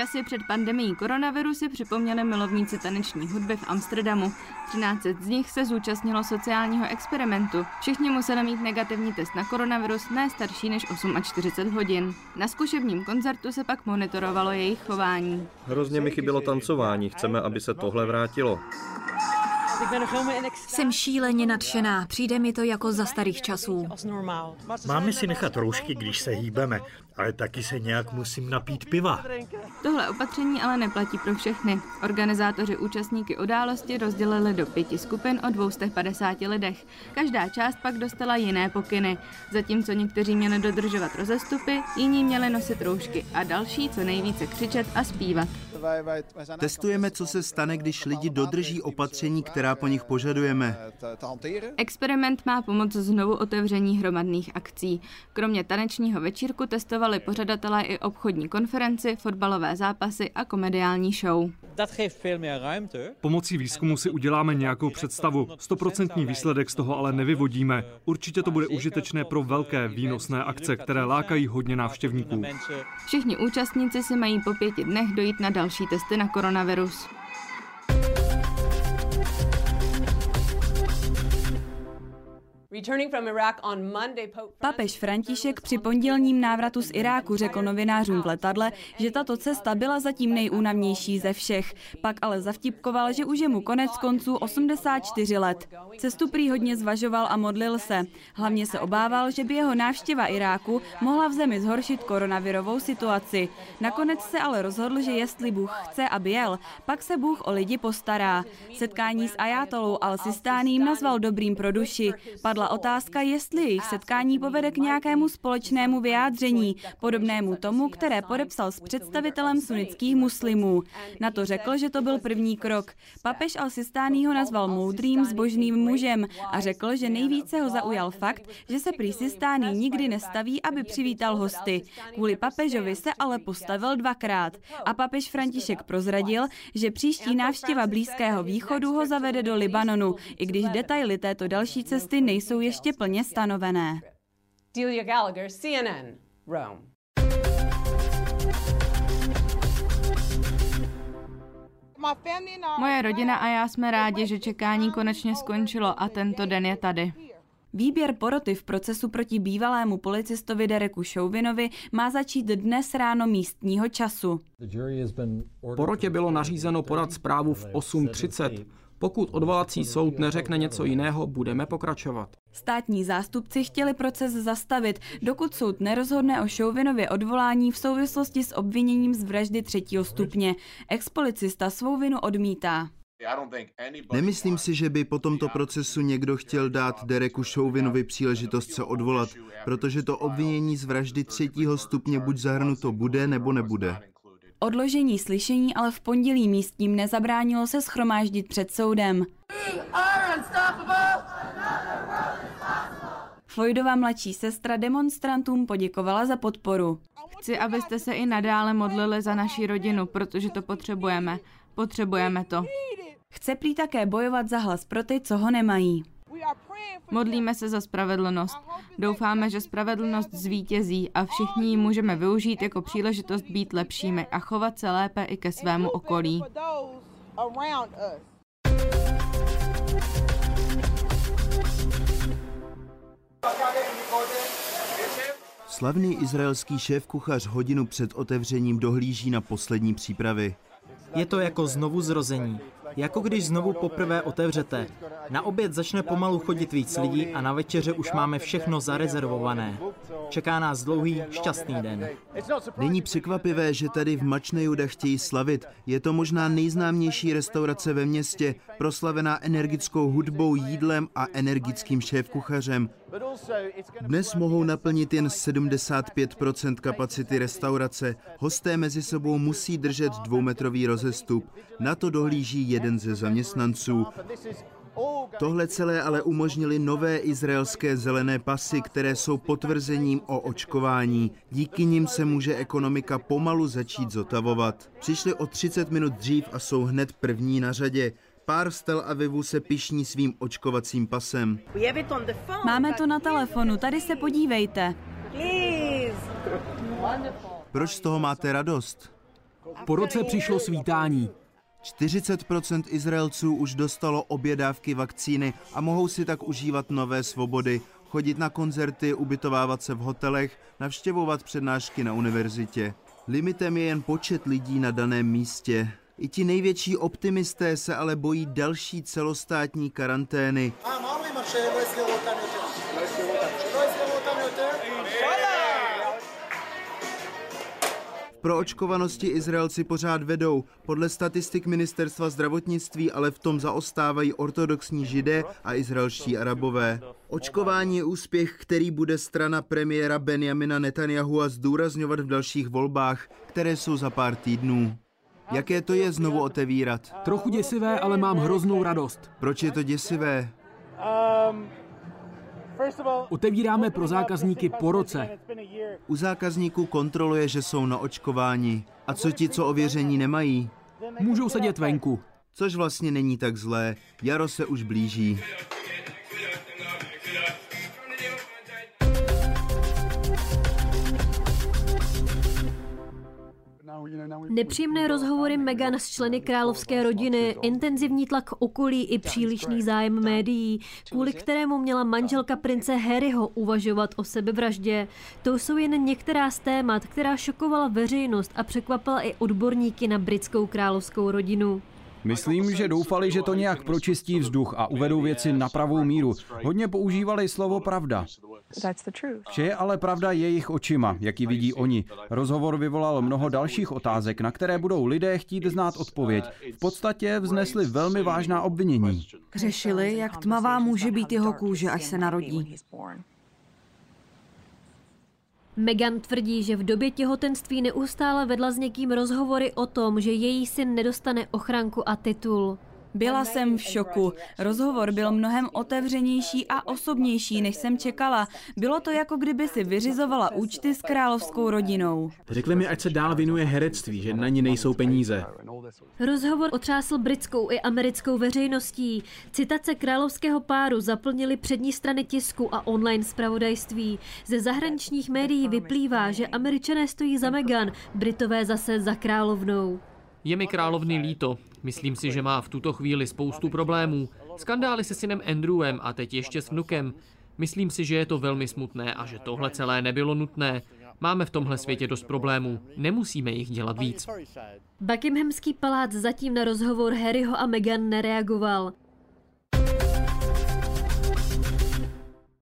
Časy před pandemií koronaviru si připomněli milovníci taneční hudby v Amsterdamu. 13 z nich se zúčastnilo sociálního experimentu. Všichni museli mít negativní test na koronavirus ne starší než 48 hodin. Na zkušebním koncertu se pak monitorovalo jejich chování. Hrozně mi chybělo tancování, chceme, aby se tohle vrátilo. Jsem šíleně nadšená, přijde mi to jako za starých časů. Máme si nechat roušky, když se hýbeme, ale taky se nějak musím napít piva. Tohle opatření ale neplatí pro všechny. Organizátoři účastníky události rozdělili do pěti skupin o 250 lidech. Každá část pak dostala jiné pokyny. Zatímco někteří měli dodržovat rozestupy, jiní měli nosit roušky a další co nejvíce křičet a zpívat. Testujeme, co se stane, když lidi dodrží opatření, která po nich požadujeme. Experiment má pomoc znovu otevření hromadných akcí. Kromě tanečního večírku testovali pořadatelé i obchodní konferenci, fotbalové zápasy a komediální show. Pomocí výzkumu si uděláme nějakou představu. Stoprocentní výsledek z toho ale nevyvodíme. Určitě to bude užitečné pro velké výnosné akce, které lákají hodně návštěvníků. Všichni účastníci si mají po pěti dnech dojít na další testy na koronavirus. Papež František při pondělním návratu z Iráku řekl novinářům v letadle, že tato cesta byla zatím nejúnavnější ze všech. Pak ale zavtipkoval, že už je mu konec konců 84 let. Cestu prý hodně zvažoval a modlil se. Hlavně se obával, že by jeho návštěva Iráku mohla v zemi zhoršit koronavirovou situaci. Nakonec se ale rozhodl, že jestli Bůh chce, aby jel, pak se Bůh o lidi postará. Setkání s ajátolou Al-Sistáným nazval dobrým pro duši. Padla otázka, jestli jejich setkání povede k nějakému společnému vyjádření, podobnému tomu, které podepsal s představitelem sunnických muslimů. Na to řekl, že to byl první krok. Papež al-Sistání ho nazval moudrým, zbožným mužem a řekl, že nejvíce ho zaujal fakt, že se prý Sistání nikdy nestaví, aby přivítal hosty. Kvůli papežovi se ale postavil dvakrát. A papež František prozradil, že příští návštěva Blízkého východu ho zavede do Libanonu, i když detaily této další cesty nejsou jsou ještě plně stanovené. Delia Gallagher, CNN, Rome. Moje rodina a já jsme rádi, že čekání konečně skončilo a tento den je tady. Výběr poroty v procesu proti bývalému policistovi Dereku Šouvinovi má začít dnes ráno místního času. Porotě bylo nařízeno podat zprávu v 8.30. Pokud odvolací soud neřekne něco jiného, budeme pokračovat. Státní zástupci chtěli proces zastavit, dokud soud nerozhodne o Šouvinově odvolání v souvislosti s obviněním z vraždy třetího stupně. Expolicista svou vinu odmítá. Nemyslím si, že by po tomto procesu někdo chtěl dát Dereku Šouvinovi příležitost se odvolat, protože to obvinění z vraždy třetího stupně buď zahrnuto bude nebo nebude. Odložení slyšení ale v pondělí místním nezabránilo se schromáždit před soudem. Floydova mladší sestra demonstrantům poděkovala za podporu. Chci, abyste se i nadále modlili za naši rodinu, protože to potřebujeme. Potřebujeme to. Chce prý také bojovat za hlas pro ty, co ho nemají. Modlíme se za spravedlnost. Doufáme, že spravedlnost zvítězí a všichni ji můžeme využít jako příležitost být lepšími a chovat se lépe i ke svému okolí. Slavný izraelský šéf-kuchař hodinu před otevřením dohlíží na poslední přípravy. Je to jako znovu zrození. Jako když znovu poprvé otevřete. Na oběd začne pomalu chodit víc lidí a na večeře už máme všechno zarezervované. Čeká nás dlouhý, šťastný den. Není překvapivé, že tady v Mačnejuda chtějí slavit. Je to možná nejznámější restaurace ve městě, proslavená energickou hudbou, jídlem a energickým šéfkuchařem. Dnes mohou naplnit jen 75% kapacity restaurace. Hosté mezi sebou musí držet dvoumetrový rozestup. Na to dohlíží jeden ze zaměstnanců. Tohle celé ale umožnili nové izraelské zelené pasy, které jsou potvrzením o očkování. Díky nim se může ekonomika pomalu začít zotavovat. Přišli o 30 minut dřív a jsou hned první na řadě. Pár z Tel Avivu se pišní svým očkovacím pasem. Máme to na telefonu, tady se podívejte. Proč z toho máte radost? Po roce přišlo svítání. 40% Izraelců už dostalo obě dávky vakcíny a mohou si tak užívat nové svobody, chodit na koncerty, ubytovávat se v hotelech, navštěvovat přednášky na univerzitě. Limitem je jen počet lidí na daném místě. I ti největší optimisté se ale bojí další celostátní karantény. Pro očkovanosti Izraelci pořád vedou. Podle statistik ministerstva zdravotnictví ale v tom zaostávají ortodoxní židé a izraelští arabové. Očkování je úspěch, který bude strana premiéra Benjamina Netanyahu a zdůrazňovat v dalších volbách, které jsou za pár týdnů. Jaké to je znovu otevírat? Trochu děsivé, ale mám hroznou radost. Proč je to děsivé? Otevíráme pro zákazníky po roce. U zákazníků kontroluje, že jsou na očkování. A co ti, co ověření nemají? Můžou sedět venku. Což vlastně není tak zlé. Jaro se už blíží. Nepříjemné rozhovory Meghan s členy královské rodiny, intenzivní tlak okolí i přílišný zájem médií, kvůli kterému měla manželka prince Harryho uvažovat o sebevraždě. To jsou jen některá z témat, která šokovala veřejnost a překvapila i odborníky na britskou královskou rodinu. Myslím, že doufali, že to nějak pročistí vzduch a uvedou věci na pravou míru. Hodně používali slovo pravda. Vše je ale pravda jejich očima, jak ji vidí oni. Rozhovor vyvolal mnoho dalších otázek, na které budou lidé chtít znát odpověď. V podstatě vznesli velmi vážná obvinění. Řešili, jak tmavá může být jeho kůže, až se narodí. Meghan tvrdí, že v době těhotenství neustále vedla s někým rozhovory o tom, že její syn nedostane ochranku a titul. Byla jsem v šoku. Rozhovor byl mnohem otevřenější a osobnější, než jsem čekala. Bylo to jako kdyby si vyřizovala účty s královskou rodinou. Řekli mi, ať se dál věnuje herectví, že na ní nejsou peníze. Rozhovor otřásl britskou i americkou veřejností. Citace královského páru zaplnily přední strany tisku a online zpravodajství. Ze zahraničních médií vyplývá, že američané stojí za Meghan, Britové zase za královnou. Je mi královny líto. Myslím si, že má v tuto chvíli spoustu problémů. Skandály se synem Andrewem a teď ještě s vnukem. Myslím si, že je to velmi smutné a že tohle celé nebylo nutné. Máme v tomhle světě dost problémů. Nemusíme jich dělat víc. Buckinghamský palác zatím na rozhovor Harryho a Meghan nereagoval.